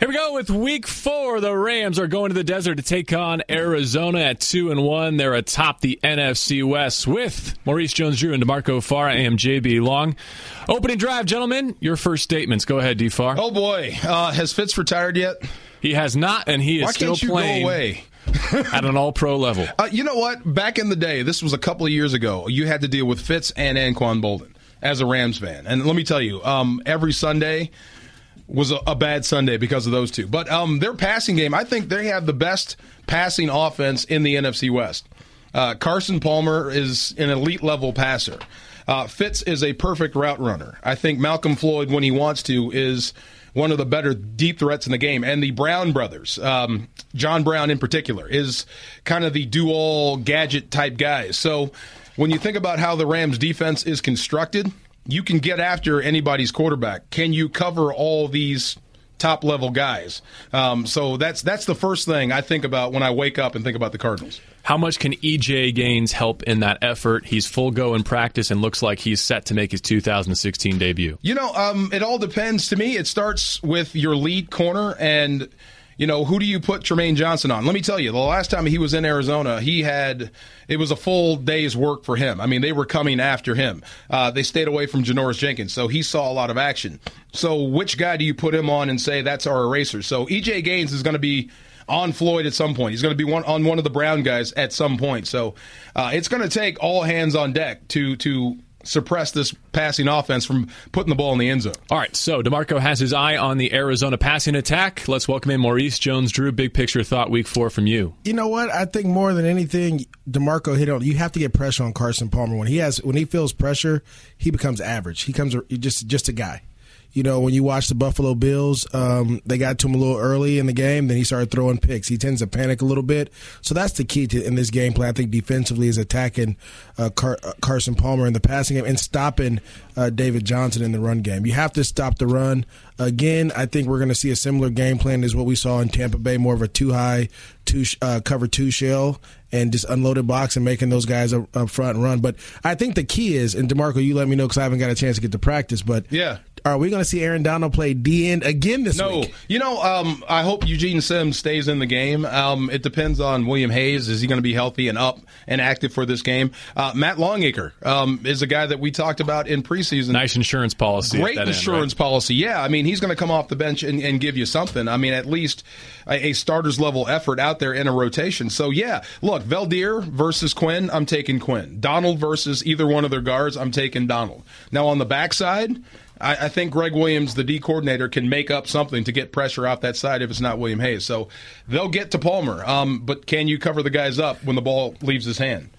Here we go with week four. The Rams are going to the desert to take on Arizona at two and one. They're atop the NFC West with Maurice Jones-Drew and DeMarco Farr. I am JB Long. Opening drive, gentlemen. Your first statements. Go ahead, D Farr. Oh boy, uh, has Fitz retired yet? He has not, and he is Why still playing at an All-Pro level. Uh, you know what? Back in the day, this was a couple of years ago. You had to deal with Fitz and Anquan Boldin as a Rams fan, and let me tell you, um, every Sunday was a, a, bad Sunday because of those two. But um, their passing game, I think they have the best passing offense in the NFC West. Uh, Carson Palmer is an elite level passer. Uh, Fitz is a perfect route runner. I think Malcolm Floyd, when he wants to, is one of the better deep threats in the game. And the Brown brothers, um, John Brown in particular, is kind of the do all gadget type guy. So when you think about how the Rams defense is constructed, you can get after anybody's quarterback. Can you cover all these top level guys? Um, so that's that's the first thing I think about when I wake up and think about the Cardinals. How much can EJ Gaines help in that effort? He's full go in practice and looks like he's set to make his 2016 debut. You know, um, it all depends. To me, it starts with your lead corner and you know, who do you put Trumaine Johnson on? Let me tell you, the last time he was in Arizona, he had it was a full day's work for him. I mean, they were coming after him. Uh, they stayed away from Janoris Jenkins, so he saw a lot of action. So, which guy do you put him on and say that's our eraser? So, EJ Gaines is going to be on Floyd at some point. He's going to be one on one of the Brown guys at some point. So, uh, it's going to take all hands on deck to to suppress this passing offense from putting the ball in the end zone. All right, so DeMarco has his eye on the Arizona passing attack. Let's welcome in Maurice Jones-Drew. Big picture thought week four from you. You know what? I think more than anything, DeMarco hit on. You have to get pressure on Carson Palmer when he has when he feels pressure, he becomes average. He comes just just a guy. You know, when you watch the Buffalo Bills, um, they got to him a little early in the game. Then he started throwing picks. He tends to panic a little bit. So that's the key to in this game plan. I think defensively is attacking uh, Car- uh, Carson Palmer in the passing game and stopping uh, David Johnson in the run game. You have to stop the run. Again, I think we're going to see a similar game plan as what we saw in Tampa Bay, more of a two high, two uh, cover two shell, and just unloaded box and making those guys up, up front run. But I think the key is, and Demarco, you let me know because I haven't got a chance to get to practice. But yeah, are we going to see Aaron Donald play D end again this no. week? No. You know, um, I hope Eugene Sims stays in the game. Um, it depends on William Hayes. Is he going to be healthy and up and active for this game? Uh, Matt Longacre um, is a guy that we talked about in preseason. Nice insurance policy. Great insurance end, right? policy. Yeah. I mean, he's going to come off the bench and, and, give you something. I mean, at least a, a, starter's level effort out there in a rotation. So, yeah, look, Veldheer versus Quinn, I'm taking Quinn. Donald versus either one of their guards, I'm taking Donald. Now, on the backside, I, I, think Gregg Williams, the D coordinator, can make up something to get pressure off that side if it's not William Hayes. So they'll get to Palmer, um, but can you cover the guys up when the ball leaves his hand?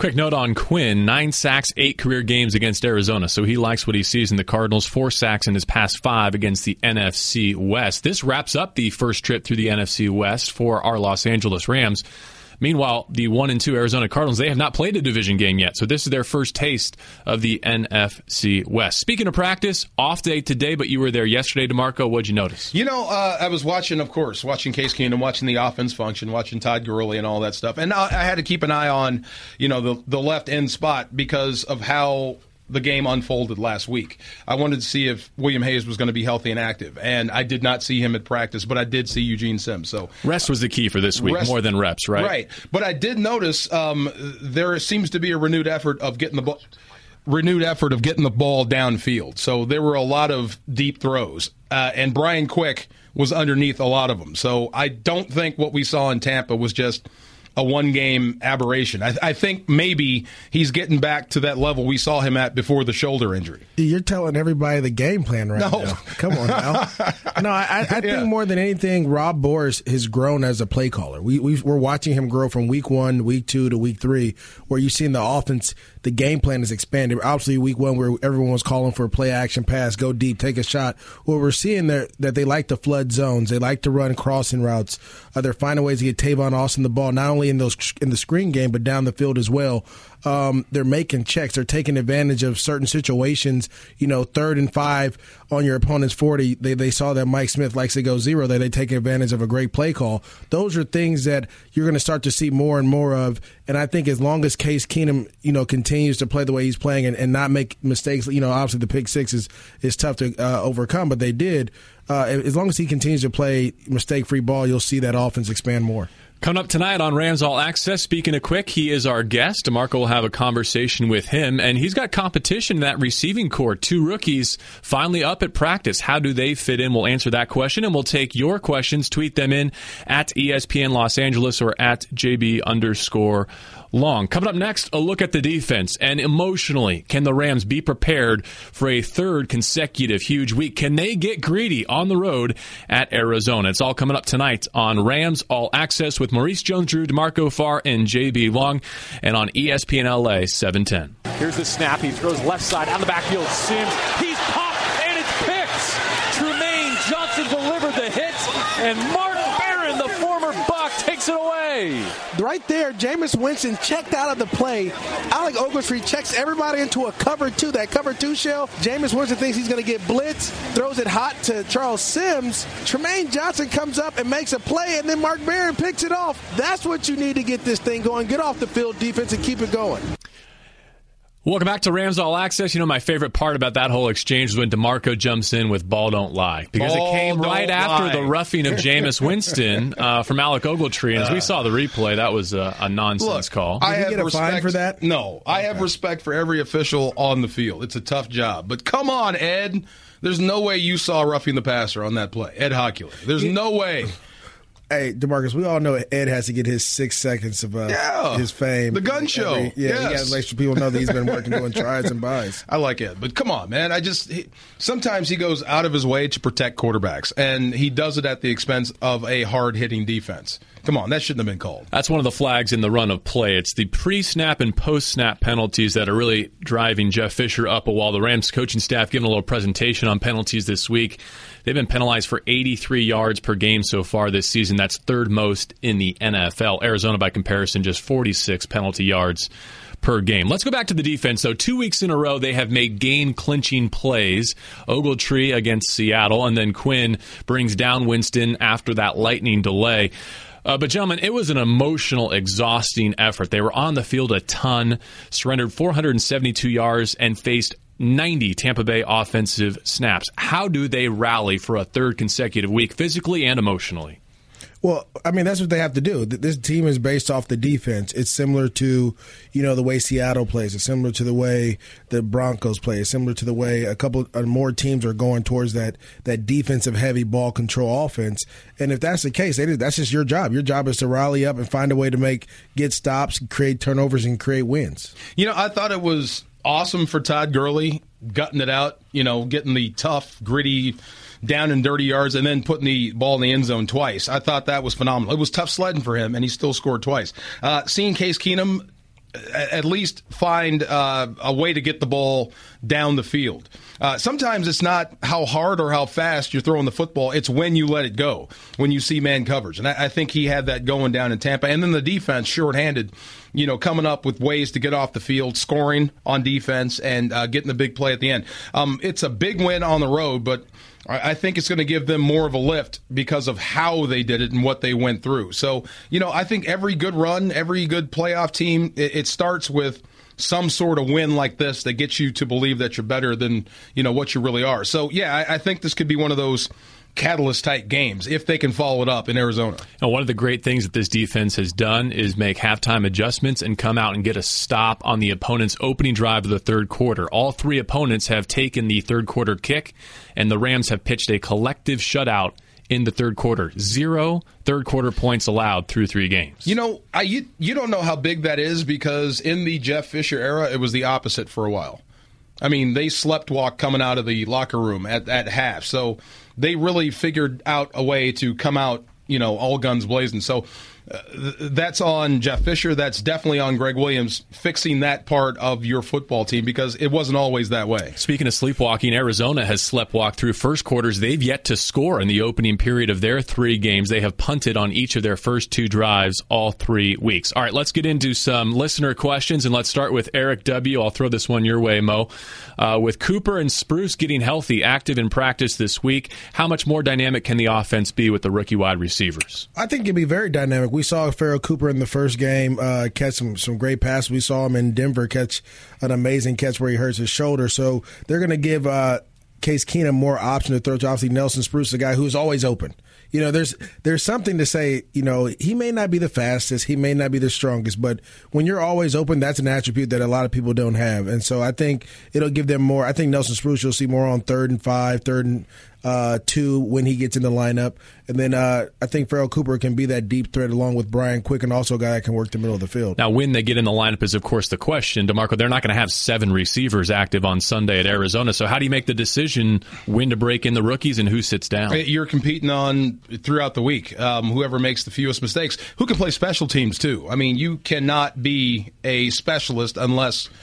Quick note on Quinn nine sacks, eight career games against Arizona. So he likes what he sees in the Cardinals. Four sacks in his past five against the NFC West. This wraps up the first trip through the NFC West for our Los Angeles Rams. Meanwhile, the one and two Arizona Cardinals, they have not played a division game yet. So this is their first taste of the NFC West. Speaking of practice, off day today, but you were there yesterday, DeMarco. What'd you notice? You know, uh, I was watching, of course, watching Case Keenum, watching the offense function, watching Todd Gurley and all that stuff. And I, I had to keep an eye on, you know, the, the left end spot because of how the game unfolded last week. I wanted to see if William Hayes was going to be healthy and active, and I did not see him at practice, but I did see Eugene Sims. So rest was the key for this week, rest, more than reps, right? Right. But I did notice um, there seems to be a renewed effort of getting the ball. Renewed effort of getting the ball downfield. So there were a lot of deep throws, uh, and Brian Quick was underneath a lot of them. So I don't think what we saw in Tampa was just a one game aberration. I, I, think maybe he's getting back to that level we saw him at before the shoulder injury. You're telling everybody the game plan right no. now. Come on now. no, I, I think yeah. more than anything, Rob Boras has grown as a play caller. We, we, we're watching him grow from week one, week two to week three, where you've seen the offense the game plan is expanded. Obviously, week one where everyone was calling for a play action pass, go deep, take a shot. What we're seeing there that they like to flood zones, they like to run crossing routes. Uh, they're finding ways to get Tavon Austin the ball not only in those in the screen game but down the field as well um, they're making checks. They're taking advantage of certain situations. You know, third and five on your opponent's 40. They, they saw that Mike Smith likes to go zero. That they take advantage of a great play call. Those are things that you're going to start to see more and more of. And I think as long as Case Keenum, you know, continues to play the way he's playing and, and not make mistakes, you know, obviously the pick six is, is tough to uh, overcome, but they did. uh, as long as he continues to play mistake free ball, you'll see that offense expand more. Coming up tonight on Rams All Access, speaking of quick, he is our guest. DeMarco will have a conversation with him, and he's got competition in that receiving corps. Two rookies finally up at practice. How do they fit in? We'll answer that question, and we'll take your questions. Tweet them in at ESPN Los Angeles or at JB underscore long. Coming up next, a look at the defense and emotionally, can the Rams be prepared for a third consecutive huge week? Can they get greedy on the road at Arizona? It's all coming up tonight on Rams All Access with Maurice Jones-Drew, DeMarco Farr, and JB Long, and on ESPN LA 710. Here's the snap. He throws left side on the backfield. Sims. He's popped and it's picks. Trumaine Johnson delivered the hit, and Mark Barron, the former Buck, takes it away. Right there, Jameis Winston checked out of the play. Alec Ogletree checks everybody into a cover two, that cover two shell. Jameis Winston thinks he's going to get blitz, throws it hot to Charles Sims. Trumaine Johnson comes up and makes a play, and then Mark Barron picks it off. That's what you need to get this thing going. Get off the field defense and keep it going. Welcome back to Rams All Access. You know, my favorite part about that whole exchange was when DeMarco jumps in with Ball Don't Lie. Because Ball it came right after lie. the roughing of Jameis Winston uh, from Alec Ogletree. And as we saw the replay, that was a, a nonsense Look, call. I he have get a respect fine for that? No, I have respect for every official on the field. It's a tough job, but come on, Ed. There's no way you saw roughing the passer on that play, Ed Hochuli. There's no way. Hey, Demarcus, we all know Ed has to get his six seconds of uh, Yeah. his fame. The gun show. yeah, he has Yes. to make sure people know that he's been working doing tries and buys. I like Ed, but come on, man. I just he, sometimes he goes out of his way to protect quarterbacks, and he does it at the expense of a hard hitting defense. Come on, that shouldn't have been called. That's one of the flags in the run of play. It's the pre snap and post snap penalties that are really driving Jeff Fisher up a wall. The Rams coaching staff giving a little presentation on penalties this week. They've been penalized for 83 yards per game so far this season. That's third most in the NFL. Arizona, by comparison, just 46 penalty yards per game. Let's go back to the defense, though. Two weeks in a row, they have made game clinching plays. Ogletree against Seattle, and then Quinn brings down Winston after that lightning delay. Uh, but, gentlemen, it was an emotional, exhausting effort. They were on the field a ton, surrendered 472 yards, and faced 90 Tampa Bay offensive snaps. How do they rally for a third consecutive week, physically and emotionally? Well, I mean that's what they have to do. This team is based off the defense. It's similar to, you know, the way Seattle plays. It's similar to the way the Broncos play. It's similar to the way a couple uh, more teams are going towards that that defensive heavy ball control offense. And if that's the case, that's just your job. Your job is to rally up and find a way to make get stops, create turnovers, and create wins. You know, I thought it was awesome for Todd Gurley gutting it out. You know, getting the tough, gritty, down and dirty yards, and then putting the ball in the end zone twice. I thought that was phenomenal. It was tough sledding for him, and he still scored twice. Uh, seeing Case Keenum at least find uh, a way to get the ball down the field. Uh, sometimes it's not how hard or how fast you're throwing the football; it's when you let it go, when you see man coverage. And I, I think he had that going down in Tampa. And then the defense, shorthanded, you know, coming up with ways to get off the field, scoring on defense, and uh, getting the big play at the end. Um, it's a big win on the road, but. I think it's going to give them more of a lift because of how they did it and what they went through. So, you know, I think every good run, every good playoff team, it, it starts with some sort of win like this that gets you to believe that you're better than, you know, what you really are. So, yeah, I, I think this could be one of those catalyst type games if they can follow it up in Arizona. And one of the great things that this defense has done is make halftime adjustments and come out and get a stop on the opponent's opening drive of the third quarter. All three opponents have taken the third quarter kick, and the Rams have pitched a collective shutout in the third quarter. Zero third quarter points allowed through three games. You know, I you, you don't know how big that is because in the Jeff Fisher era, it was the opposite for a while. I mean, they slept walk coming out of the locker room at, at half. So they really figured out a way to come out, you know, all guns blazing. So th- that's on Jeff Fisher. That's definitely on Gregg Williams fixing that part of your football team because it wasn't always that way. Speaking of sleepwalking, Arizona has sleptwalked through first quarters. They've yet to score in the opening period of their three games. They have punted on each of their first two drives all three weeks. All right, let's get into some listener questions, and let's start with Eric W. I'll throw this one your way, Mo. Uh, with Cooper and Spruce getting healthy, active in practice this week, how much more dynamic can the offense be with the rookie wide receivers? I think it'd be very dynamic. We saw Pharoh Cooper in the first game uh, catch some, some great passes. We saw him in Denver catch an amazing catch where he hurts his shoulder. So they're going to give uh, Case Keenum more option to throw to obviously Nelson Spruce, the guy who's always open. You know, there's there's something to say. You know, he may not be the fastest, he may not be the strongest, but when you're always open, that's an attribute that a lot of people don't have. And so I think it'll give them more. I think Nelson Spruce you'll see more on third and five, third and uh, two when he gets in the lineup. And then uh, I think Pharoh Cooper can be that deep threat along with Brian Quick and also a guy that can work the middle of the field. Now, when they get in the lineup is, of course, the question. DeMarco, they're not going to have seven receivers active on Sunday at Arizona. So how do you make the decision when to break in the rookies and who sits down? You're competing on throughout the week. Um, whoever makes the fewest mistakes. Who can play special teams, too? I mean, you cannot be a specialist unless –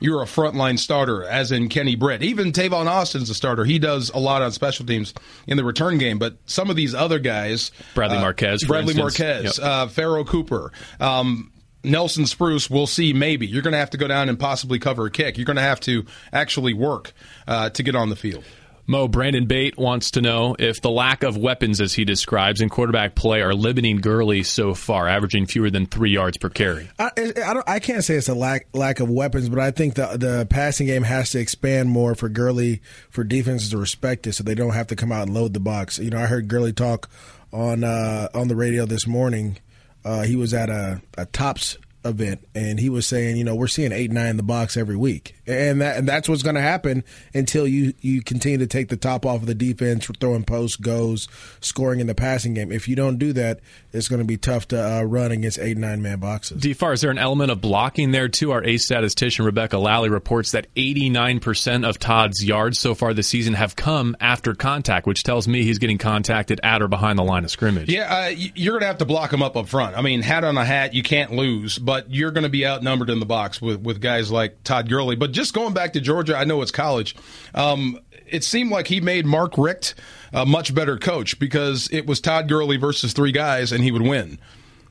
you're a frontline starter, as in Kenny Britt. Even Tavon Austin's a starter. He does a lot on special teams in the return game. But some of these other guys, Bradley uh, Marquez, Bradley Marquez, yep. uh, Cooper. Um, Nelson Spruce, we'll see. Maybe you're going to have to go down and possibly cover a kick. You're going to have to actually work uh, to get on the field. Mo Brandon Bate wants to know if the lack of weapons, as he describes, in quarterback play are limiting Gurley so far, averaging fewer than three yards per carry. I, I, I, can't say it's a lack lack of weapons, but I think the the passing game has to expand more for Gurley for defenses to respect it, so they don't have to come out and load the box. You know, I heard Gurley talk on uh, on the radio this morning. Uh, he was at a, a tops event, and he was saying, you know, we're seeing eight nine in the box every week, and that and that's what's going to happen until you you continue to take the top off of the defense, throwing post goes, scoring in the passing game. If you don't do that, it's going to be tough to uh, run against eight nine man boxes. D Farr, is there an element of blocking there too? Our ace statistician Rebecca Lally reports that eighty nine percent of Todd's yards so far this season have come after contact, which tells me he's getting contacted at or behind the line of scrimmage. Yeah, uh, you're going to have to block him up up front. I mean, hat on a hat, you can't lose but you're going to be outnumbered in the box with, with guys like Todd Gurley. But just going back to Georgia, I know it's college. Um, it seemed like he made Mark Richt a much better coach because it was Todd Gurley versus three guys, and he would win.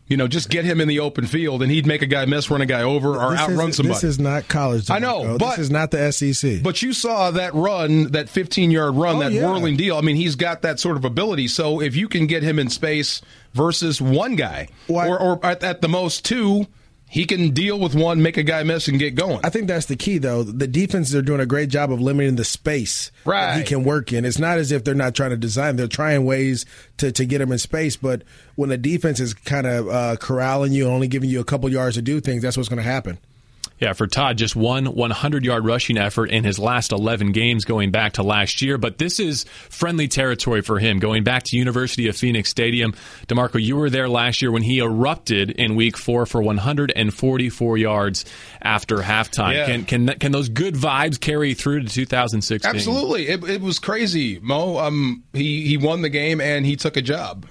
You know, just get him in the open field, and he'd make a guy miss, run a guy over, or this outrun somebody. This is not college. I know, but this is not the SEC. But you saw that run, that 15 yard run, oh, that yeah. whirling deal. I mean, he's got that sort of ability. So if you can get him in space versus one guy, or, or at, at the most two he can deal with one, make a guy miss, and get going. I think that's the key, though. The defenses are doing a great job of limiting the space right. that he can work in. It's not as if they're not trying to design; they're trying ways to, to get him in space. But when the defense is kind of uh, corralling you, only giving you a couple yards to do things, that's what's going to happen. Yeah, for Todd, just one 100 yard rushing effort in his last 11 games going back to last year. But this is friendly territory for him going back to University of Phoenix Stadium. DeMarco, you were there last year when he erupted in week four for 144 yards after halftime. Yeah. Can, can, can those good vibes carry through to 2016? Absolutely. It, it was crazy, Mo. Um, he, he won the game and he took a job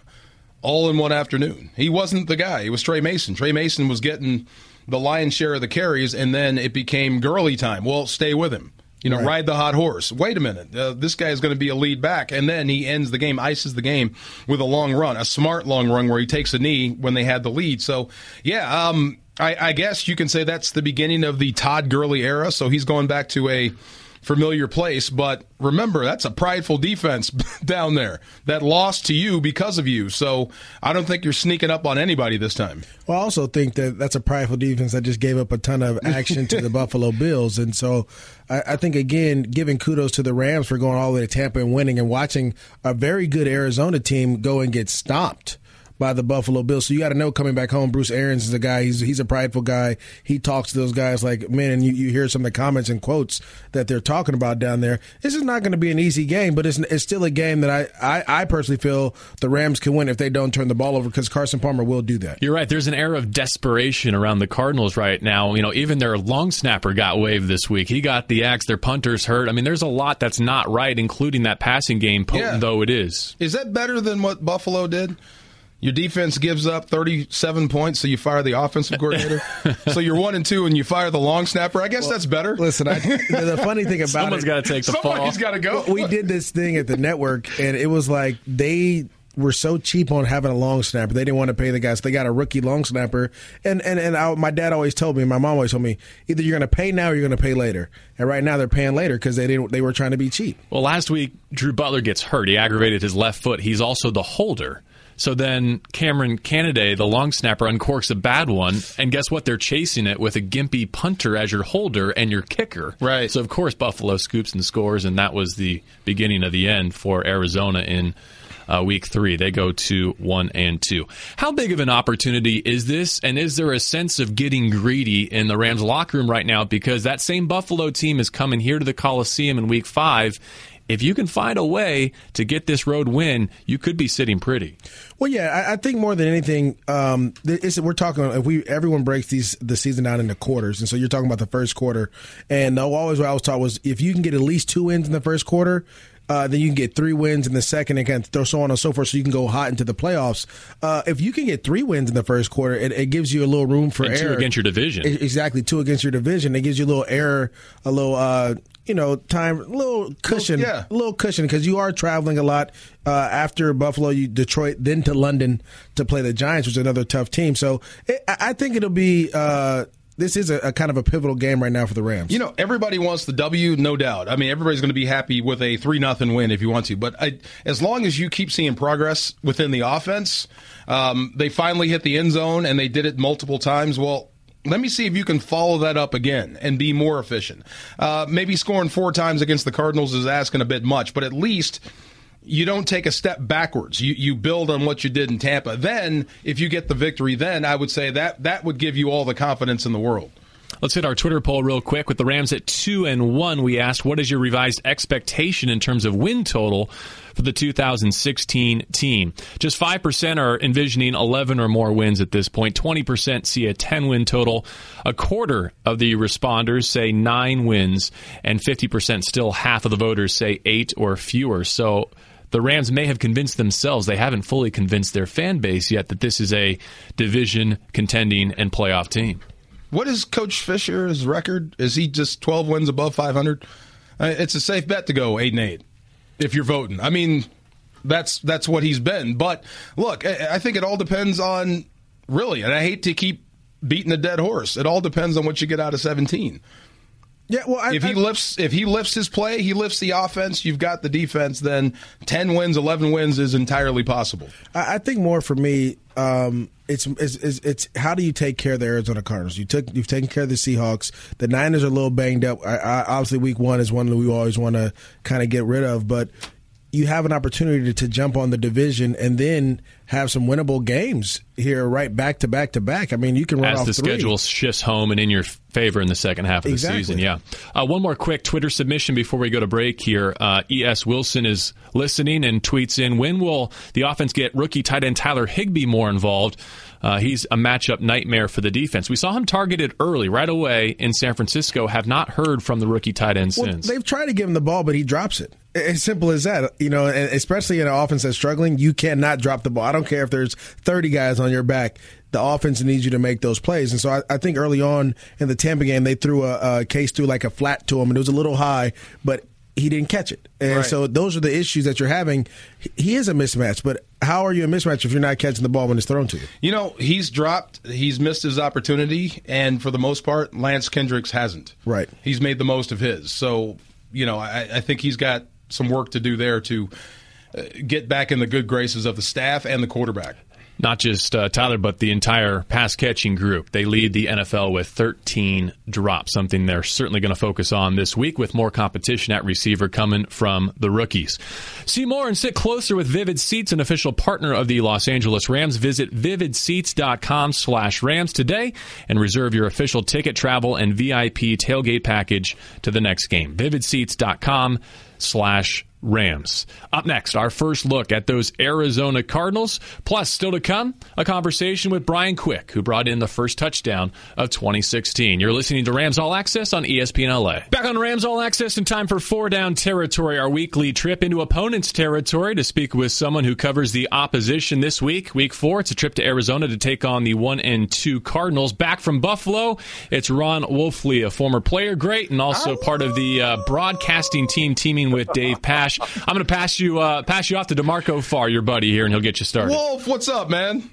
all in one afternoon. He wasn't the guy. It was Tre Mason. Tre Mason was getting the lion's share of the carries, and then it became Gurley time. Well, stay with him. You know, right. ride the hot horse. Wait a minute. Uh, this guy is going to be a lead back. And then he ends the game, ices the game with a long run, a smart long run where he takes a knee when they had the lead. So, yeah, um, I, I guess you can say that's the beginning of the Todd Gurley era. So he's going back to a familiar place. But remember, that's a prideful defense down there that lost to you because of you. So I don't think you're sneaking up on anybody this time. Well, I also think that that's a prideful defense that just gave up a ton of action to the Buffalo Bills. And so I, I, think, again, giving kudos to the Rams for going all the way to Tampa and winning and watching a very good Arizona team go and get stomped by the Buffalo Bills. So you got to know coming back home, Bruce Arians is a guy. He's he's a prideful guy. He talks to those guys like man, and you, you hear some of the comments and quotes that they're talking about down there. This is not going to be an easy game, but it's it's still a game that I, I I personally feel the Rams can win if they don't turn the ball over because Carson Palmer will do that. You're right. There's an air of desperation around the Cardinals right now. You know, even their long snapper got waived this week. He got the axe. Their punters hurt. I mean, there's a lot that's not right, including that passing game, potent yeah. though it is. Is that better than what Buffalo did? Your defense gives up 37 points, so you fire the offensive coordinator. so you're one and two, and you fire the long snapper. I guess well, that's better. Listen, I, the funny thing about someone's got to take the Somebody's got to go. We did this thing at the network, and it was like they were so cheap on having a long snapper. They didn't want to pay the guys. They got a rookie long snapper, and and and I, my dad always told me, my mom always told me, either you're going to pay now or you're going to pay later. And right now they're paying later because they didn't. They were trying to be cheap. Well, last week Drew Butler gets hurt. He aggravated his left foot. He's also the holder So then Kameron Canaday, the long snapper, uncorks a bad one, and guess what? They're chasing it with a gimpy punter as your holder and your kicker. Right. So of course Buffalo scoops and scores, and that was the beginning of the end for Arizona in uh, week three. They go to one and two. How big of an opportunity is this? And is there a sense of getting greedy in the Rams locker room right now? Because that same Buffalo team is coming here to the Coliseum in week five. If you can find a way to get this road win, you could be sitting pretty. Well, yeah, I, I think more than anything, um, we're talking. If we everyone breaks these the season down into quarters, and so you're talking about the first quarter, and always what I was taught was if you can get at least two wins in the first quarter, uh, then you can get three wins in the second and kind of so on and so forth, so you can go hot into the playoffs. Uh, if you can get three wins in the first quarter, it, it gives you a little room for and error. Two against your division. It, exactly, two against your division. It gives you a little error, a little, uh, you know, time, a little cushion, yeah. a little cushion because you are traveling a lot. Uh, after Buffalo, you Detroit, then to London to play the Giants, which is another tough team. So it, I think it'll be uh, this is a, a, kind of a pivotal game right now for the Rams. You know, everybody wants the W, no doubt. I mean, everybody's going to be happy with a three nothing win if you want to. But I, as long as you keep seeing progress within the offense, um, they finally hit the end zone and they did it multiple times. Well. Let me see if you can follow that up again and be more efficient. Uh, maybe scoring four times against the Cardinals is asking a bit much, but at least you don't take a step backwards. You you build on what you did in Tampa. Then, if you get the victory, then I would say that that would give you all the confidence in the world. Let's hit our Twitter poll real quick. With the Rams at two and one, we asked, "What is your revised expectation in terms of win total for the 2016 team?" Just five percent are envisioning 11 or more wins at this point. 20 percent see a 10 win total. A quarter of the responders say nine wins, and 50 percent, still half of the voters, say eight or fewer. So the Rams may have convinced themselves, they haven't fully convinced their fan base yet that this is a division contending and playoff team. What is Coach Fisher's record? Is he just 12 wins above 500? Uh, it's a safe bet to go 8 and 8 if you're voting. I mean, that's that's what he's been. But look, I think it all depends on really, and I hate to keep beating a dead horse. It all depends on what you get out of 17. Yeah, well, I, if he I, lifts if he lifts his play, he lifts the offense. You've got the defense. Then ten wins, eleven wins is entirely possible. I, I think more for me, um, it's, it's, it's it's how do you take care of the Arizona Cardinals? You took you've taken care of the Seahawks. The Niners are a little banged up. I, obviously, Week One is one that we always want to kind of get rid of, but you have an opportunity to, to jump on the division and then have some winnable games here right back to back to back. I mean, you can run as off the three. schedule shifts home and in your favor in the second half of exactly. the season. Yeah. Uh, one more quick Twitter submission before we go to break here. Uh, E.S. Wilson is listening and tweets in: When will the offense get rookie tight end Tyler Higbee more involved? Uh, he's a matchup nightmare for the defense. We saw him targeted early, right away in San Francisco. Have not heard from the rookie tight end well, since. They've tried to give him the ball, but he drops it. As simple as that, you know. And especially in an offense that's struggling, you cannot drop the ball. I don't care if there's 30 guys on your back. The offense needs you to make those plays, and so I, I think early on in the Tampa game, they threw a, a case through like a flat to him, and it was a little high, but he didn't catch it. And right. so those are the issues that you're having. He is a mismatch, but how are you a mismatch if you're not catching the ball when it's thrown to you? You know, he's dropped, he's missed his opportunity, and for the most part, Lance Kendricks hasn't. Right. He's made the most of his. So, you know, I, I think he's got some work to do there to uh, get back in the good graces of the staff and the quarterback not just uh, Tyler, but the entire pass catching group. They lead the NFL with 13 drops, something they're certainly going to focus on this week with more competition at receiver coming from the rookies. See more and sit closer with Vivid Seats, an official partner of the Los Angeles Rams. Visit vividseats.com slash Rams today and reserve your official ticket, travel, and VIP tailgate package to the next game. vividseats.com slash Rams. Up next, our first look at those Arizona Cardinals. Plus, still to come, a conversation with Brian Quick, who brought in the first touchdown of 2016. You're listening to Rams All Access on ESPN LA. Back on Rams All Access in time for Four Down Territory, our weekly trip into opponent's territory to speak with someone who covers the opposition this week. Week four, it's a trip to Arizona to take on the one and two Cardinals. Back from Buffalo, it's Ron Wolfley, a former player great and also part of the uh, broadcasting team teaming with Dave Pasch. I'm going to pass you uh, pass you off to Demarco Farr, your buddy here, and he'll get you started. Wolf, what's up, man?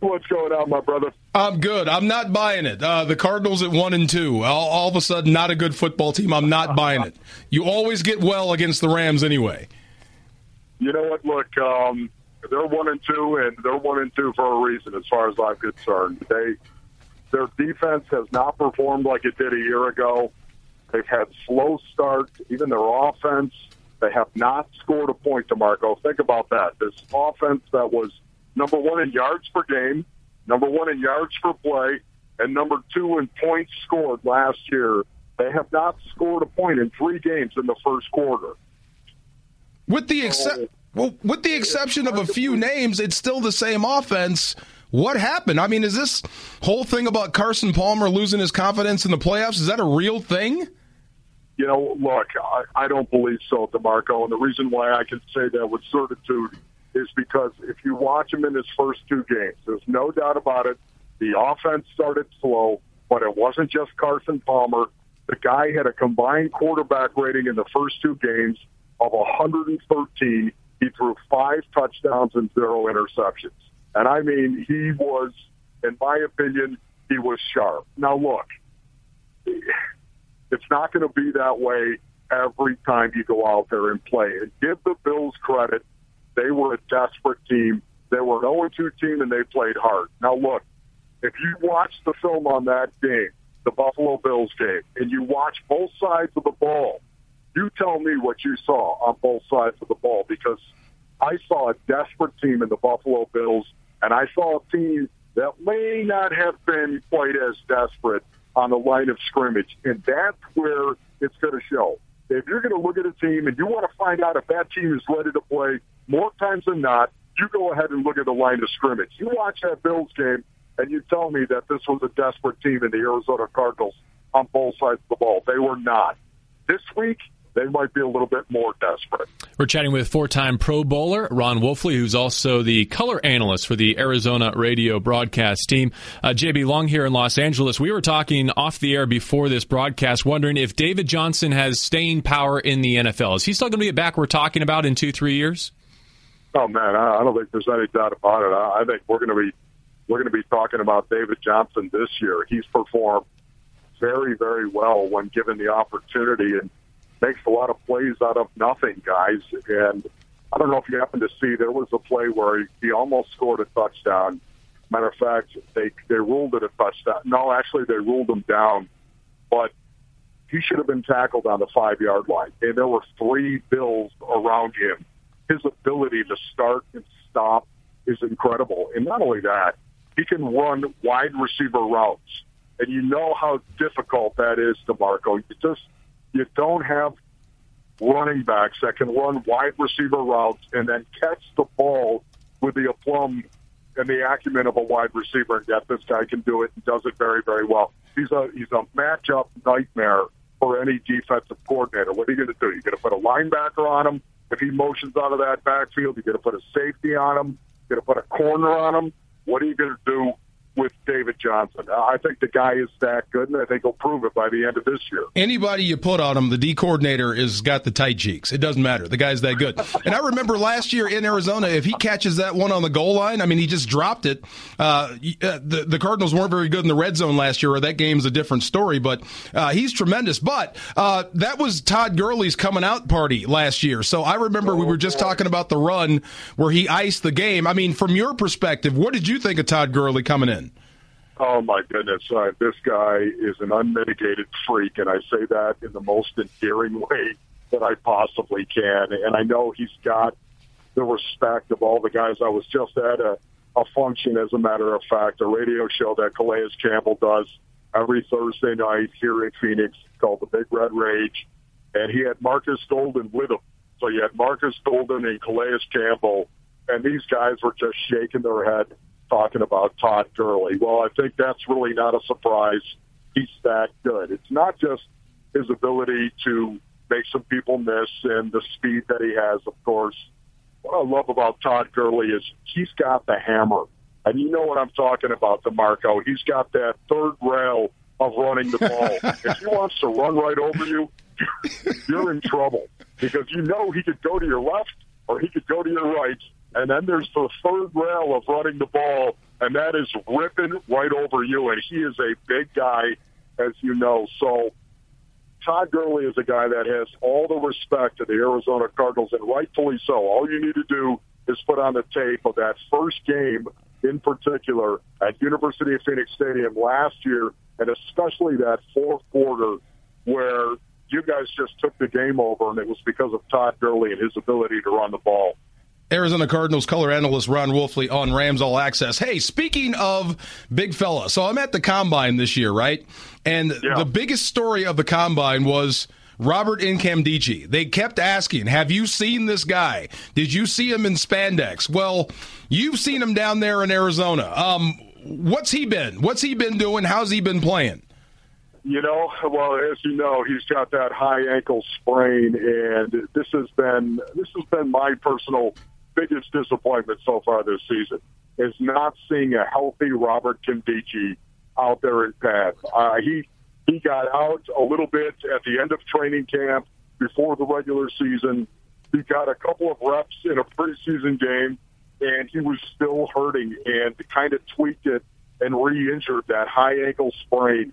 What's going on, my brother? I'm good. I'm not buying it. Uh, the Cardinals at one and two. All, all, of a sudden, not a good football team. I'm not buying it. You always get well against the Rams anyway. You know what? Look, um, they're one and two, and they're one and two for a reason, as far as I'm concerned. They their defense has not performed like it did a year ago. They've had slow starts, even their offense. They have not scored a point, DeMarco. Think about that. This offense that was number one in yards per game, number one in yards per play, and number two in points scored last year. They have not scored a point in three games in the first quarter. With the except, well, with the exception of a few names, it's still the same offense. What happened? I mean, is this whole thing about Carson Palmer losing his confidence in the playoffs? Is that a real thing? You know, look, I, I don't believe so, DeMarco. And the reason why I can say that with certitude is because if you watch him in his first two games, there's no doubt about it. The offense started slow, but it wasn't just Carson Palmer. The guy had a combined quarterback rating in the first two games of 113. He threw five touchdowns and zero interceptions. And I mean, he was, in my opinion, he was sharp. Now, look, it's not going to be that way every time you go out there and play. And give the Bills credit. They were a desperate team. They were an 0 2 team, and they played hard. Now, look, if you watch the film on that game, the Buffalo Bills game, and you watch both sides of the ball, you tell me what you saw on both sides of the ball because I saw a desperate team in the Buffalo Bills, and I saw a team that may not have been quite as desperate on the line of scrimmage. And that's where it's going to show. If you're going to look at a team and you want to find out if that team is ready to play, more times than not, you go ahead and look at the line of scrimmage. You watch that Bills game, and you tell me that this was a desperate team in the Arizona Cardinals on both sides of the ball. They were not. This week, they might be a little bit more desperate. We're chatting with four time Pro Bowler Ron Wolfley, who's also the color analyst for the Arizona radio broadcast team. Uh, JB Long here in Los Angeles. We were talking off the air before this broadcast, wondering if David Johnson has staying power in the NFL. Is he still going to be a back we're talking about in two, three years? Oh man, I don't think there's any doubt about it. I think we're going to be we're going to be talking about David Johnson this year. He's performed very, very well when given the opportunity, and makes a lot of plays out of nothing, guys. And I don't know if you happen to see there was a play where he, he almost scored a touchdown. Matter of fact, they they ruled it a touchdown. No, actually, they ruled him down, but he should have been tackled on the five yard line. And there were three Bills around him. His ability to start and stop is incredible. And not only that, he can run wide receiver routes. And you know how difficult that is DeMarco. You just you don't have running backs that can run wide receiver routes and then catch the ball with the aplomb and the acumen of a wide receiver. And yet this guy can do it and does it very, very well. He's a he's a matchup nightmare for any defensive coordinator. What are you going to do? You're going to put a linebacker on him. If he motions out of that backfield, you're going to put a safety on him. You're going to put a corner on him. What are you going to do with David Johnson. I think the guy is that good, and I think he'll prove it by the end of this year. Anybody you put on him, the D coordinator is got the tight cheeks. It doesn't matter. The guy's that good. and I remember last year in Arizona, if he catches that one on the goal line, I mean, he just dropped it. Uh, uh, the the Cardinals weren't very good in the red zone last year, or that game's a different story. But uh, he's tremendous. But uh, that was Todd Gurley's coming out party last year. So I remember oh, we were just boy. talking about the run where he iced the game. I mean, from your perspective, what did you think of Todd Gurley coming in? Oh my goodness, uh, this guy is an unmitigated freak, and I say that in the most endearing way that I possibly can. And I know he's got the respect of all the guys. I was just at a, a function, as a matter of fact, a radio show that Calais Campbell does every Thursday night here in Phoenix called the Big Red Rage, and he had Marcus Golden with him. So you had Marcus Golden and Calais Campbell, and these guys were just shaking their head talking about Todd Gurley. Well, I think that's really not a surprise. He's that good. It's not just his ability to make some people miss and the speed that he has, of course. What I love about Todd Gurley is he's got the hammer. And you know what I'm talking about, DeMarco. He's got that third rail of running the ball. if he wants to run right over you, you're in trouble because you know he could go to your left or he could go to your right and then there's the third rail of running the ball, and that is ripping right over you. And he is a big guy, as you know. So Todd Gurley is a guy that has all the respect of the Arizona Cardinals, and rightfully so. All you need to do is put on the tape of that first game in particular at University of Phoenix Stadium last year, and especially that fourth quarter where you guys just took the game over, and it was because of Todd Gurley and his ability to run the ball. Arizona Cardinals color analyst Ron Wolfley on Rams All Access. Hey, speaking of big fella, so I'm at the combine this year, right? And yeah. the biggest story of the combine was Robert Nkemdiche. They kept asking, Have you seen this guy? Did you see him in spandex? Well, you've seen him down there in Arizona. Um, what's he been? What's he been doing? How's he been playing? You know, well, as you know, he's got that high ankle sprain, and this has been this has been my personal biggest disappointment so far this season is not seeing a healthy Robert Nkemdiche out there in pads. Uh, he he got out a little bit at the end of training camp before the regular season. He got a couple of reps in a preseason game, and he was still hurting and kind of tweaked it and re-injured that high ankle sprain.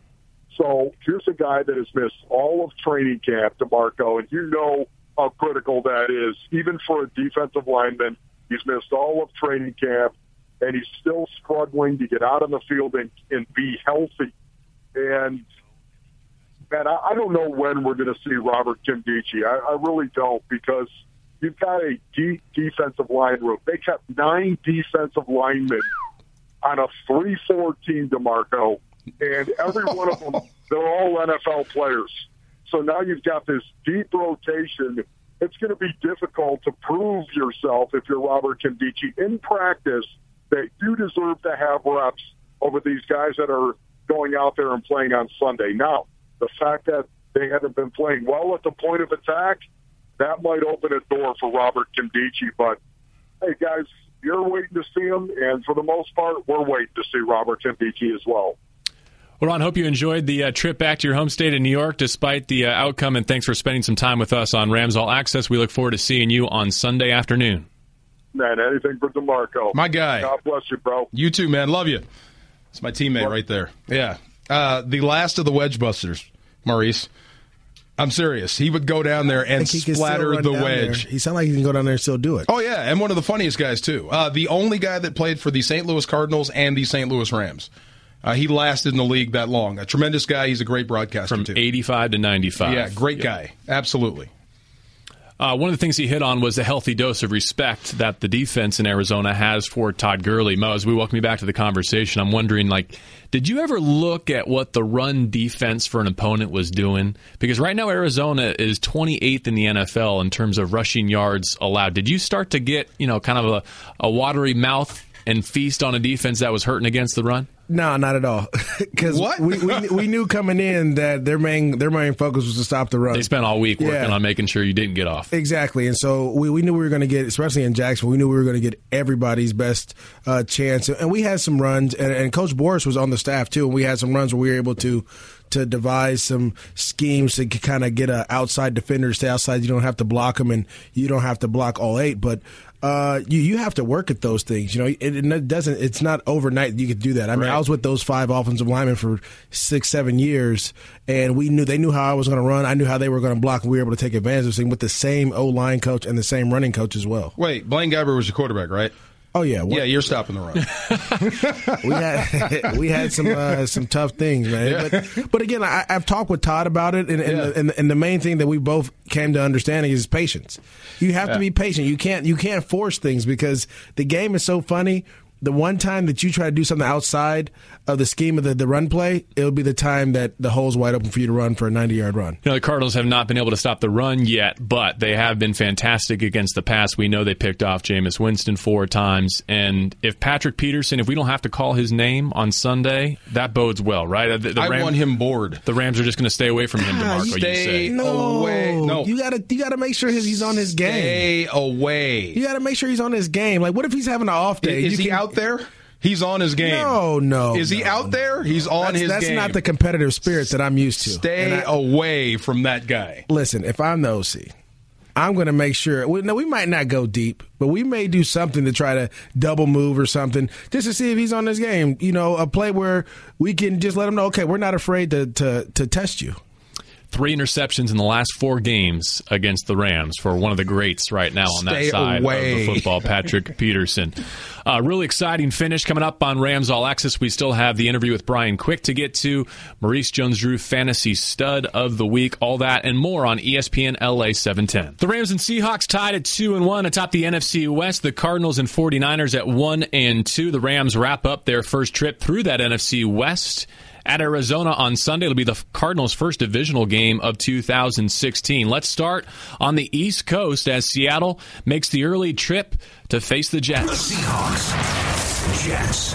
So here's a guy that has missed all of training camp, DeMarco, and you know how critical that is, even for a defensive lineman. He's missed all of training camp, and he's still struggling to get out on the field and, and be healthy. And man, I, I don't know when we're going to see Robert Nkemdiche. I, I really don't because you've got a deep defensive line room. They kept nine defensive linemen on a 3-4 team, DeMarco, and every one of them, they're all NFL players. So now you've got this deep rotation. It's going to be difficult to prove yourself if you're Robert Nkemdiche in practice that you deserve to have reps over these guys that are going out there and playing on Sunday. Now, the fact that they haven't been playing well at the point of attack, that might open a door for Robert Nkemdiche. But hey, guys, you're waiting to see him, and for the most part, we're waiting to see Robert Nkemdiche as well. Well, Ron, hope you enjoyed the uh, trip back to your home state in New York despite the uh, outcome, and thanks for spending some time with us on Rams All Access. We look forward to seeing you on Sunday afternoon. Man, anything for DeMarco. My guy. God bless you, bro. You too, man. Love you. It's my teammate right there. Yeah. Uh, the last of the wedge busters. Maurice. I'm serious. He would go down there and splatter the wedge. There. He sounded like he can go down there and still do it. Oh yeah, and one of the funniest guys too. Uh, the only guy that played for the St. Louis Cardinals and the St. Louis Rams. Uh, he lasted in the league that long. A tremendous guy. He's a great broadcaster from too. 85 to 95. Yeah, great guy. Absolutely. Uh, one of the things he hit on was the healthy dose of respect that the defense in Arizona has for Todd Gurley. Mo, as we welcome you back to the conversation, I'm wondering, like, did you ever look at what the run defense for an opponent was doing? Because right now Arizona is 28th in the NFL in terms of rushing yards allowed. Did you start to get, you know, kind of a, a watery mouth and feast on a defense that was hurting against the run? No, not at all. Because we, we, we knew coming in that their main their main focus was to stop the run. They spent all week working yeah. on making sure you didn't get off. Exactly, and so we, we knew we were going to get, especially in Jackson, we knew we were going to get everybody's best uh, chance. And we had some runs, and, and Coach Boras was on the staff too, and we had some runs where we were able to to devise some schemes to kind of get an outside defender to stay outside. You don't have to block them, and you don't have to block all eight. But uh, you you have to work at those things. You know, it, it doesn't. It's not overnight you could do that. I mean, right. I was with those five offensive linemen for six, seven years, and we knew they knew how I was going to run. I knew how they were going to block, and we were able to take advantage of things with the same O line coach and the same running coach as well. Wait, Blaine Gabbert was your quarterback, right? Oh yeah, what? yeah, you're stopping the run. we had we had some uh, some tough things, man. Yeah. But but again, I, have talked with Todd about it, and and, yeah. the, and, and, the main thing that we both came to understanding is patience. You have yeah. to be patient. You can't you can't force things because the game is so funny the one time that you try to do something outside of the scheme of the, the run play, it'll be the time that the hole's wide open for you to run for a 90 yard run. You know, the Cardinals have not been able to stop the run yet, but they have been fantastic against the pass. We know they picked off Jameis Winston four times. And if Patrick Peterson, if we don't have to call his name on Sunday, that bodes well, right? The, the I want him bored. The Rams are just going to stay away from him, ah, DeMarco, stay you say. No, away. No. You got to you gotta make sure he's on his game. Stay away. You got to make sure he's on his game. Like, what if he's having an off day? Is, is he can, out there? He's on his game. No, no. Is he no, out there? He's on that's, his that's game. That's not the competitive spirit that I'm used to. Stay I, away from that guy. Listen, if I'm the OC, I'm going to make sure. We, no, we might not go deep, but we may do something to try to double move or something just to see if he's on this game. You know, a play where we can just let him know, okay, we're not afraid to to, to test you. Three interceptions in the last four games against the Rams for one of the greats right now on Stay that side away. of the football, Patrick Peterson. Uh, really exciting finish coming up on Rams All Access. We still have the interview with Brian Quick to get to, Maurice Jones-Drew Fantasy Stud of the Week, all that and more on ESPN LA 710. The Rams and Seahawks tied at 2 and 1 atop the NFC West. The Cardinals and 49ers at 1 and 2. The Rams wrap up their first trip through that NFC West at Arizona on Sunday. It'll be the Cardinals' first divisional game of 2016. Let's start on the East Coast as Seattle makes the early trip to face the Jets. The Seahawks. Jets.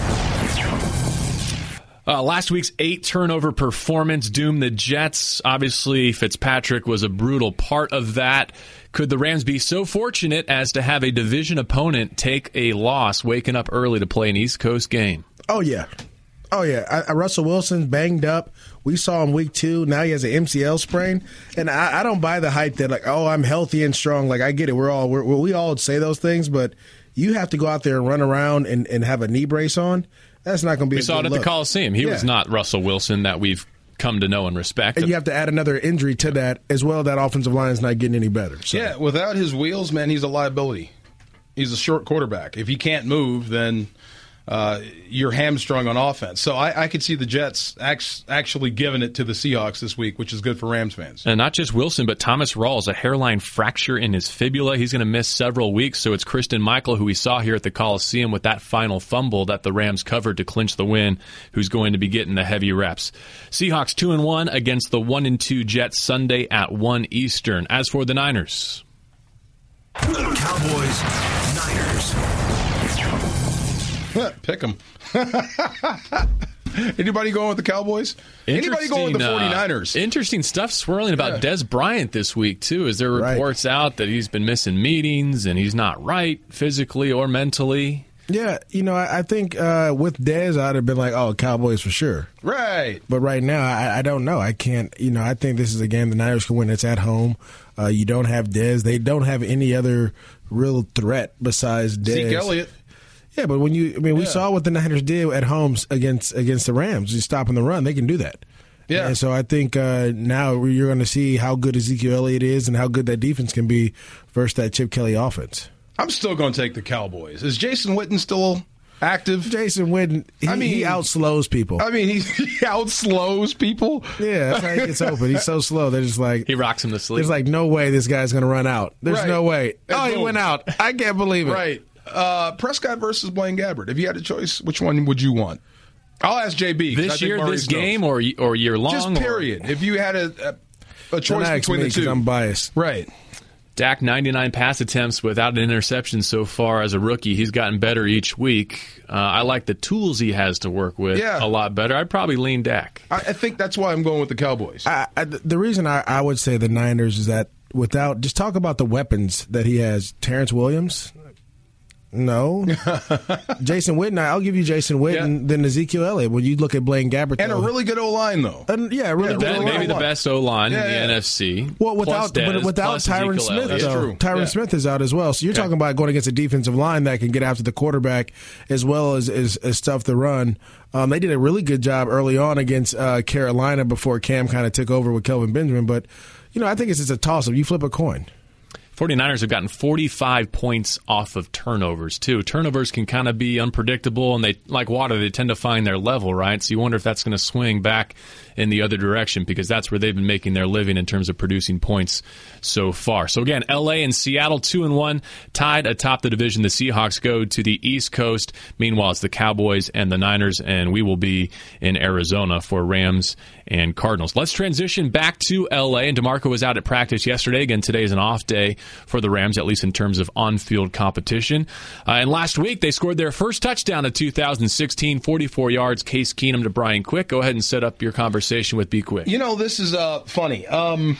Uh, last week's eight turnover performance doomed the Jets. Obviously, Fitzpatrick was a brutal part of that. Could the Rams be so fortunate as to have a division opponent take a loss, waking up early to play an East Coast game? Oh yeah, oh yeah. I, I, Russell Wilson banged up. We saw him week two. Now he has an MCL sprain, and I, I don't buy the hype that like, oh, I'm healthy and strong. Like I get it. We're all we're, we all say those things, but you have to go out there and run around and, and have a knee brace on. That's not going to be. We a saw it at look. the Coliseum. He Yeah. was not Russell Wilson that we've come to know and respect. And you have to add another injury to that as well. That offensive line is not getting any better. So. Yeah, without his wheels, man, he's a liability. He's a short quarterback. If he can't move, then uh, you're hamstrung on offense. So I, I could see the Jets act- actually giving it to the Seahawks this week, which is good for Rams fans. And not just Wilson, but Thomas Rawls, a hairline fracture in his fibula. He's going to miss several weeks. So it's Christine Michael, who we saw here at the Coliseum with that final fumble that the Rams covered to clinch the win, who's going to be getting the heavy reps. Seahawks two and one against the one and two Jets Sunday at one Eastern. As for the Niners, Cowboys. Niners. Pick them. Anybody going with the Cowboys? Anybody going with the Interesting, uh, 49ers? interesting stuff swirling about Yeah. Dez Bryant this week too. Is there Right. reports out that he's been missing meetings and he's not right physically or mentally? Yeah, you know, I, I think uh, with Dez, I'd have been like, "Oh, Cowboys for sure." right. But right now, I, I don't know. I can't. You know, I think this is a game the Niners can win. It's at home. Uh, you don't have Dez. They don't have any other real threat besides Dez. Zeke Elliott. Yeah, but when you, I mean, we Yeah. saw what the Niners did at home against against the Rams. Just stopping the run, they can do that. Yeah. And so I think uh, now you're going to see how good Ezekiel Elliott is and how good that defense can be versus that Chip Kelly offense. I'm still going to take the Cowboys. Is Jason Witten still active? Jason Witten, he, I mean- he outslows people. I mean, he, he outslows people. yeah, that's how he gets open. He's so slow. They're just like He rocks him to sleep. There's like no way this guy's going to run out. There's Right. no way. And oh, he went out. I can't believe it. Right. Uh, Prescott versus Blaine Gabbert. If you had a choice, which one would you want? I'll ask JB this year, Maurice this knows. game, or or year long? just or- period. If you had a a, a Don't choice ask between me the 'cause 2 I'm biased. right? Dak 99 pass attempts without an interception so far as a rookie. He's gotten better each week. Uh, I like the tools he has to work with Yeah. a lot better. I'd probably lean Dak. I, I think that's why I'm going with the Cowboys. I, I, the reason I, I would say the Niners is that without just talk about the weapons that he has. Terrance Williams. No, Jason Witten. I'll give you Jason Witten. Yeah. Then Ezekiel Elliott. When you look at Blaine Gabbert, and a really good O line though. and, yeah, really Yeah, good. That, really line. maybe the best O line Yeah, in the yeah. NFC. Well, plus without Dez, without plus Tyron Ezekiel Smith, Elliott. That's though, true. Tyron Yeah. Smith is out as well. So you're Okay. talking about going against a defensive line that can get after the quarterback as well as as, as stuff the run. Um, they did a really good job early on against uh, Carolina before Cam kind of took over with Kelvin Benjamin. But you know, I think it's just a toss up. You flip a coin. 49ers have gotten 45 points off of turnovers, too. Turnovers can kind of be unpredictable, and they, like water, they tend to find their level, right? So you wonder if that's going to swing back in the other direction because that's where they've been making their living in terms of producing points so far. So again, LA and Seattle, 2 and 1, tied atop the division. The Seahawks go to the East Coast. Meanwhile, it's the Cowboys and the Niners, and we will be in Arizona for Rams and Cardinals. Let's transition back to LA. And DeMarco was out at practice yesterday. Again, today is an off day for the Rams, at least in terms of on field competition. Uh, and last week, they scored their first touchdown of 2016, 44 yards. Case Keenum to Brian Quick. Go ahead and set up your conversation with B Quick. You know, this is uh, funny. Um,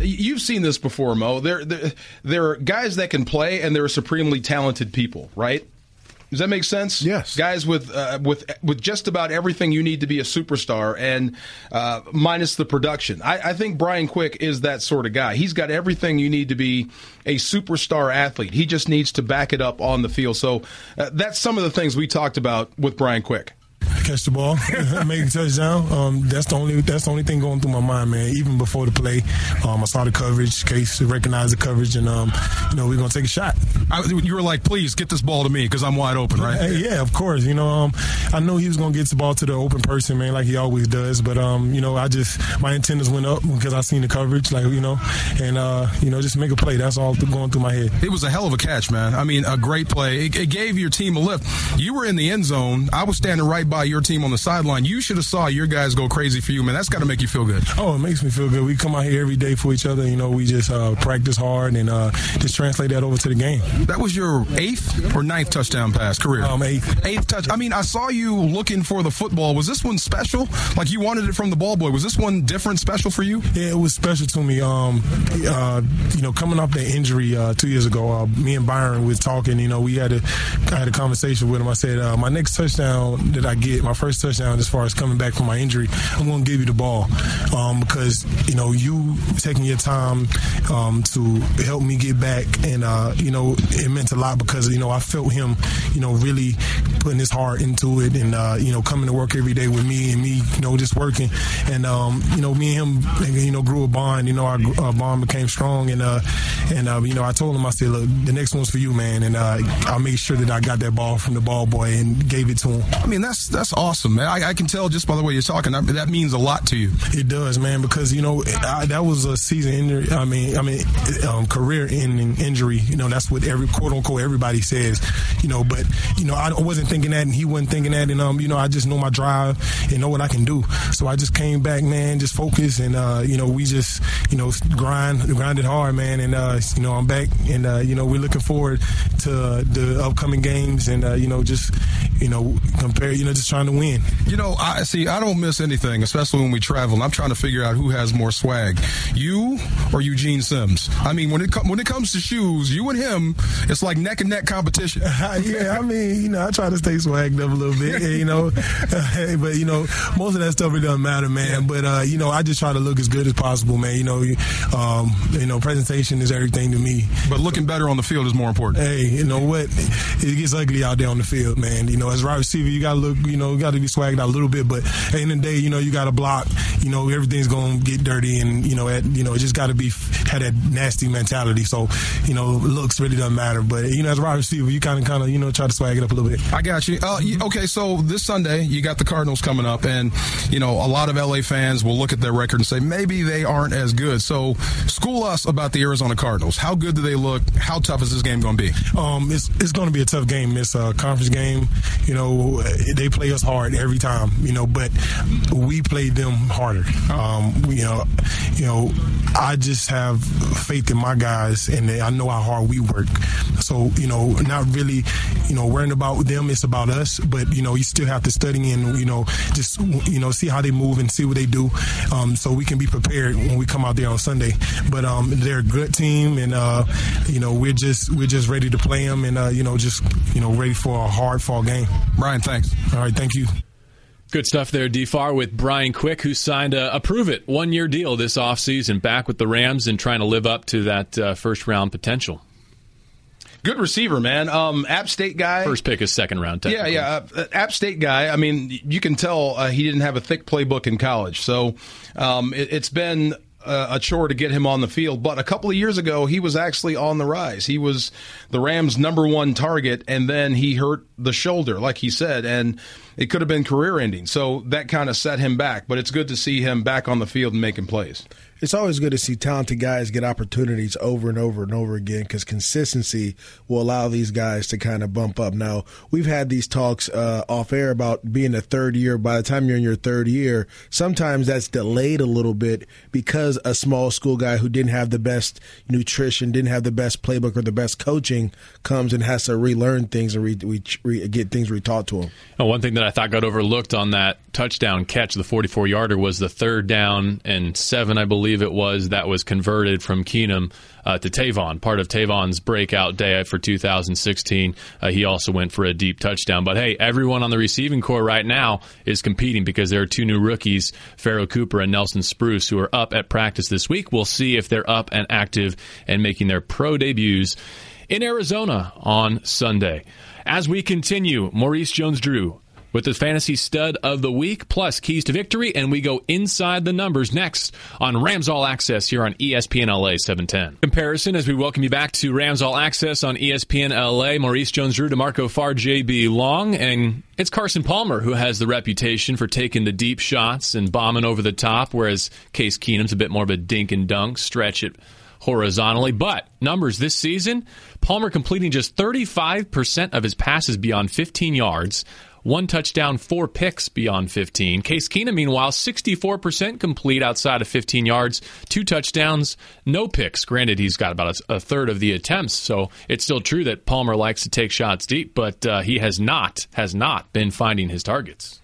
you've seen this before, Mo. There, there, there are guys that can play, and there are supremely talented people, right? Does that make sense? Yes. Guys with uh, with with just about everything you need to be a superstar, and uh, minus the production. I, I think Brian Quick is that sort of guy. He's got everything you need to be a superstar athlete. He just needs to back it up on the field. So uh, that's some of the things we talked about with Brian Quick. Catch the ball, make a touchdown. Um, that's the only that's the only thing going through my mind, man. Even before the play, um, I saw the coverage, Case recognized the coverage, and um, you know we're gonna take a shot. I, you were like, please get this ball to me because I'm wide open, right? Hey, yeah, of course. You know, um, I know he was gonna get the ball to the open person, man, like he always does. But um, you know, I just my antennas went up because I seen the coverage, like you know, and uh, you know, just make a play. That's all going through my head. It was a hell of a catch, man. I mean, a great play. It, it gave your team a lift. You were in the end zone. I was standing right by your team on the sideline. You should have saw your guys go crazy for you, man. That's got to make you feel good. Oh, it makes me feel good. We come out here every day for each other. You know, we just uh, practice hard and uh, just translate that over to the game. That was your eighth or ninth touchdown pass career. Um, eighth. Eighth touch. I mean, I saw you looking for the football. Was this one special? Like you wanted it from the ball boy? Was this one different, special for you? Yeah, it was special to me. Um, uh, you know, coming off that injury uh, two years ago, uh, me and Byron was talking. You know, we had a I had a conversation with him. I said, uh, my next touchdown that I get, my first touchdown as far as coming back from my injury, I'm going to give you the ball um, because you know you taking your time um, to help me get back, and uh, you know it meant a lot because you know I felt him, you know, really putting his heart into it, and uh, you know coming to work every day with me, and me, you know, just working, and um, you know me and him, you know, grew a bond. You know, our uh, bond became strong, and uh, and uh, you know I told him I said, look, the next one's for you, man, and uh, I made sure that I got that ball from the ball boy and gave it to him. I mean, that's that's awesome, man. I, I can tell just by the way you're talking. That, that, means a lot to you. It does, man, because you know I, that was a season injury. I mean, I mean, um, career-ending injury. You know, that's what every quote unquote everybody says. You know, but you know I wasn't thinking that, and he wasn't thinking that, and um, you know I just know my drive and know what I can do. So I just came back, man, just focus, and uh, you know we just you know grind, grinded hard, man, and uh, you know I'm back, and uh, you know we're looking forward to the upcoming games, and uh, you know just you know compare, you know just trying to win. You know, I see. I don't miss anything, especially when we travel. I'm trying to figure out who has more swag, you or Eugene Sims. I mean, when it com- when it comes to shoes, you and him, it's like neck and neck competition. yeah, I mean, you know, I try to stay swagged up a little bit, you know, but you know, most of that stuff it doesn't matter, man. But uh, you know, I just try to look as good as possible, man. You know, um, you know, presentation is everything to me. But looking better on the field is more important. Hey, you know what? It gets ugly out there on the field, man. You know, as a wide receiver, you got to look, you know, got to be swagged out a little bit. But at the end of the day, you know, you got to block. You know, everything's going to get dirty, and you know, at, you know, it just got to be had that nasty mentality. So, you know, looks really doesn't matter. But you know, as a wide receiver, you kind of, kind of, you know, try to swag it up a little bit. I got you. Uh, okay, so this Sunday you got the Cardinals coming up, and you know, a lot of LA fans will look at their record and say maybe they aren't as good. So, school us about the Arizona Cardinals. How good do they look? How tough is this game going to be? Um, it's it's going to be a tough game. It's a conference game. You know, they play us hard every time. You know, but we play them harder. Um, you know, you know, I just have faith in my guys, and I know how hard we work. So you know, not really, you know, worrying about them. It's about us. But you know, you still have to study and you know, just you know, see how they move and see what they do, um, so we can be prepared when we come out there on Sunday. But um, they're a good team, and uh, you know, we're just we're just ready to play them, and uh, you know, just you know, ready for a hard fall game. Brian, thanks. All right, thank you. Good stuff there, D Farr, with Brian Quick, who signed a, a prove it one year deal this offseason back with the Rams and trying to live up to that uh, first round potential. Good receiver, man. Um, App State guy. First pick is second round. Yeah, yeah. Uh, App State guy. I mean, you can tell uh, he didn't have a thick playbook in college, so um, it, it's been Uh, a chore to get him on the field. But a couple of years ago, he was actually on the rise. He was the Rams' number one target, and then he hurt the shoulder, like he said, and it could have been career ending. So that kind of set him back. But it's good to see him back on the field and making plays it's always good to see talented guys get opportunities over and over and over again because consistency will allow these guys to kind of bump up. Now, we've had these talks uh, off air about being a third year. By the time you're in your third year, sometimes that's delayed a little bit because a small school guy who didn't have the best nutrition, didn't have the best playbook or the best coaching comes and has to relearn things and re, re, re, get things retaught to him. Well, one thing that I thought got overlooked on that touchdown catch, the 44 yarder, was the third down and seven, I believe believe it was, that was converted from Keenum uh, to Tavon, part of Tavon's breakout day for 2016. Uh, he also went for a deep touchdown. But hey, everyone on the receiving corps right now is competing because there are two new rookies, Pharoh Cooper and Nelson Spruce, who are up at practice this week. We'll see if they're up and active and making their pro debuts in Arizona on Sunday. As we continue, Maurice Jones Drew with the fantasy stud of the week, plus keys to victory, and we go inside the numbers next on Rams All Access here on ESPN LA 710. Comparison as we welcome you back to Rams All Access on ESPN LA. Maurice Jones-Drew, DeMarco Farr, JB Long, and it's Carson Palmer who has the reputation for taking the deep shots and bombing over the top, whereas Case Keenum's a bit more of a dink and dunk, stretch it horizontally. But numbers this season, Palmer completing just 35% of his passes beyond 15 yards, one touchdown, four picks beyond 15. Case Keenum, meanwhile, 64% complete outside of 15 yards, two touchdowns, no picks. Granted, he's got about a, third of the attempts, so it's still true that Palmer likes to take shots deep, but uh, he has not has not been finding his targets.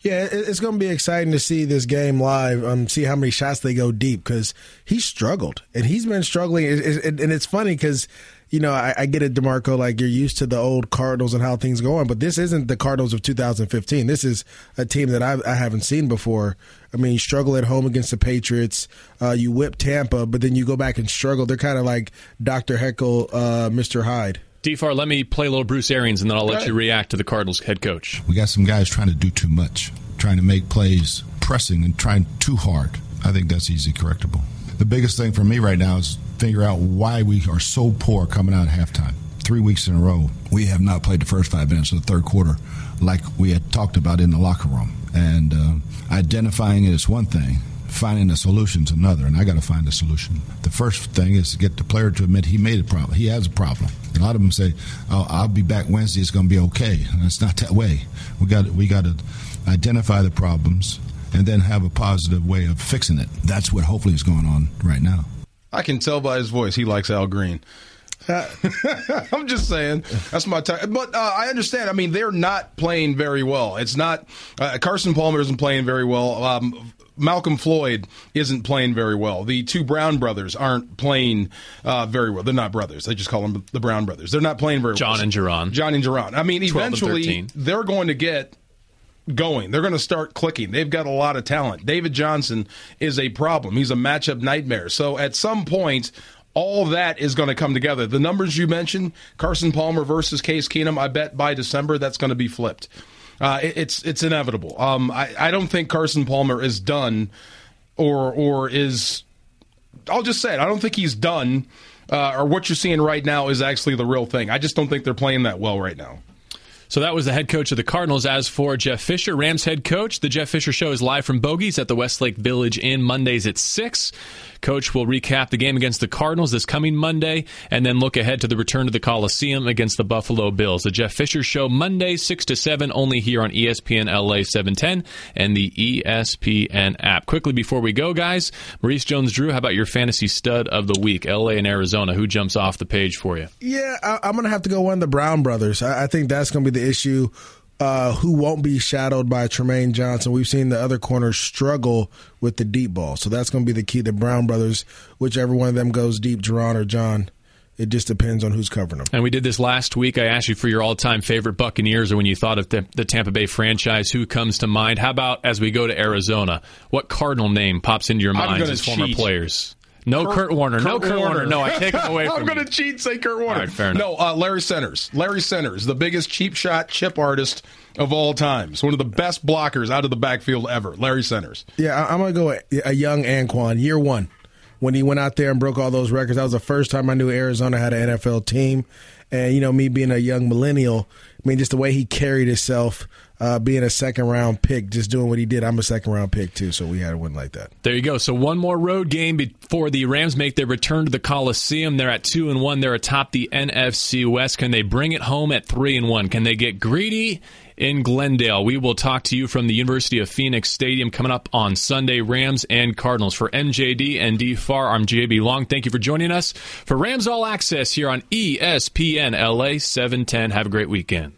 Yeah, it's going to be exciting to see this game live. Um, see how many shots they go deep because he struggled and he's been struggling. And it's funny because you know, I, I, get it, DeMarco. Like you're used to the old Cardinals and how things go on, but this isn't the Cardinals of 2015. This is a team that I've, I have not seen before. I mean, you struggle at home against the Patriots. Uh, you whip Tampa, but then you go back and struggle. They're kind of like Dr. Jekyll, uh, Mr. Hyde. D Farr, let me play a little Bruce Arians, and then I'll let you react to the Cardinals head coach. We got some guys trying to do too much, trying to make plays, pressing, and trying too hard. I think that's easy correctable. The biggest thing for me right now is figure out why we are so poor coming out of halftime. Three weeks in a row, we have not played the first five minutes of the third quarter like we had talked about in the locker room. And uh, identifying it is one thing, finding a solution is another, and I got to find a solution. The first thing is to get the player to admit he made a problem. He has a problem. A lot of them say, oh, "I'll be back Wednesday. It's going to be okay." And it's not that way. We got we got to identify the problems and then have a positive way of fixing it. That's what hopefully is going on right now. I can tell by his voice he likes Al Green. I'm just saying that's my time. But uh, I understand. I mean, they're not playing very well. It's not uh, Carson Palmer isn't playing very well. Um, Malcolm Floyd isn't playing very well. The two Brown brothers aren't playing uh, very well. They're not brothers. They just call them the Brown brothers. They're not playing very John well. John and Jaron. John and Jaron. I mean, eventually they're going to get going. They're going to start clicking. They've got a lot of talent. David Johnson is a problem. He's a matchup nightmare. So at some point, all that is going to come together. The numbers you mentioned, Carson Palmer versus Case Keenum, I bet by December that's going to be flipped. Uh, it, it's it's inevitable. Um, I, I don't think Carson Palmer is done, or or is. I'll just say it. I don't think he's done. Uh, or what you're seeing right now is actually the real thing. I just don't think they're playing that well right now. So that was the head coach of the Cardinals. As for Jeff Fisher, Rams head coach, the Jeff Fisher Show is live from Bogies at the Westlake Village Inn Mondays at 6. Coach will recap the game against the Cardinals this coming Monday and then look ahead to the return to the Coliseum against the Buffalo Bills. The Jeff Fisher Show, Monday, 6 to 7, only here on ESPN LA 710 and the ESPN app. Quickly before we go, guys, Maurice Jones Drew, how about your fantasy stud of the week? LA and Arizona. Who jumps off the page for you? Yeah, I, am going to have to go one of the Brown brothers. I, I think that's going to be the issue uh, who won't be shadowed by Trumaine Johnson. We've seen the other corners struggle with the deep ball, so that's going to be the key. The Brown brothers, whichever one of them goes deep, Jaron or John. It just depends on who's covering them. And we did this last week. I asked you for your all-time favorite Buccaneers, or when you thought of the, the Tampa Bay franchise, who comes to mind? How about as we go to Arizona, what Cardinal name pops into your mind as cheat. former players? No Kurt, Kurt Warner. Kurt no Kurt Warner. Warner. No, I take him away I'm going to cheat say Kurt Warner. fair enough. No, uh, Larry Centers. Larry Centers, the biggest cheap shot chip artist of all times. One of the best blockers out of the backfield ever. Larry Centers. Yeah, I'm going to go a young Anquan, year one. When he went out there and broke all those records, that was the first time I knew Arizona had an NFL team. And, you know, me being a young millennial, I mean, just the way he carried himself – uh, being a second round pick, just doing what he did. I'm a second round pick too, so we had a win like that. There you go. So one more road game before the Rams make their return to the Coliseum. They're at two and one. They're atop the NFC West. Can they bring it home at three and one? Can they get greedy? In Glendale. We will talk to you from the University of Phoenix Stadium coming up on Sunday. Rams and Cardinals. For MJD and D Farr, I'm JB Long. Thank you for joining us for Rams All Access here on ESPN LA 710. Have a great weekend.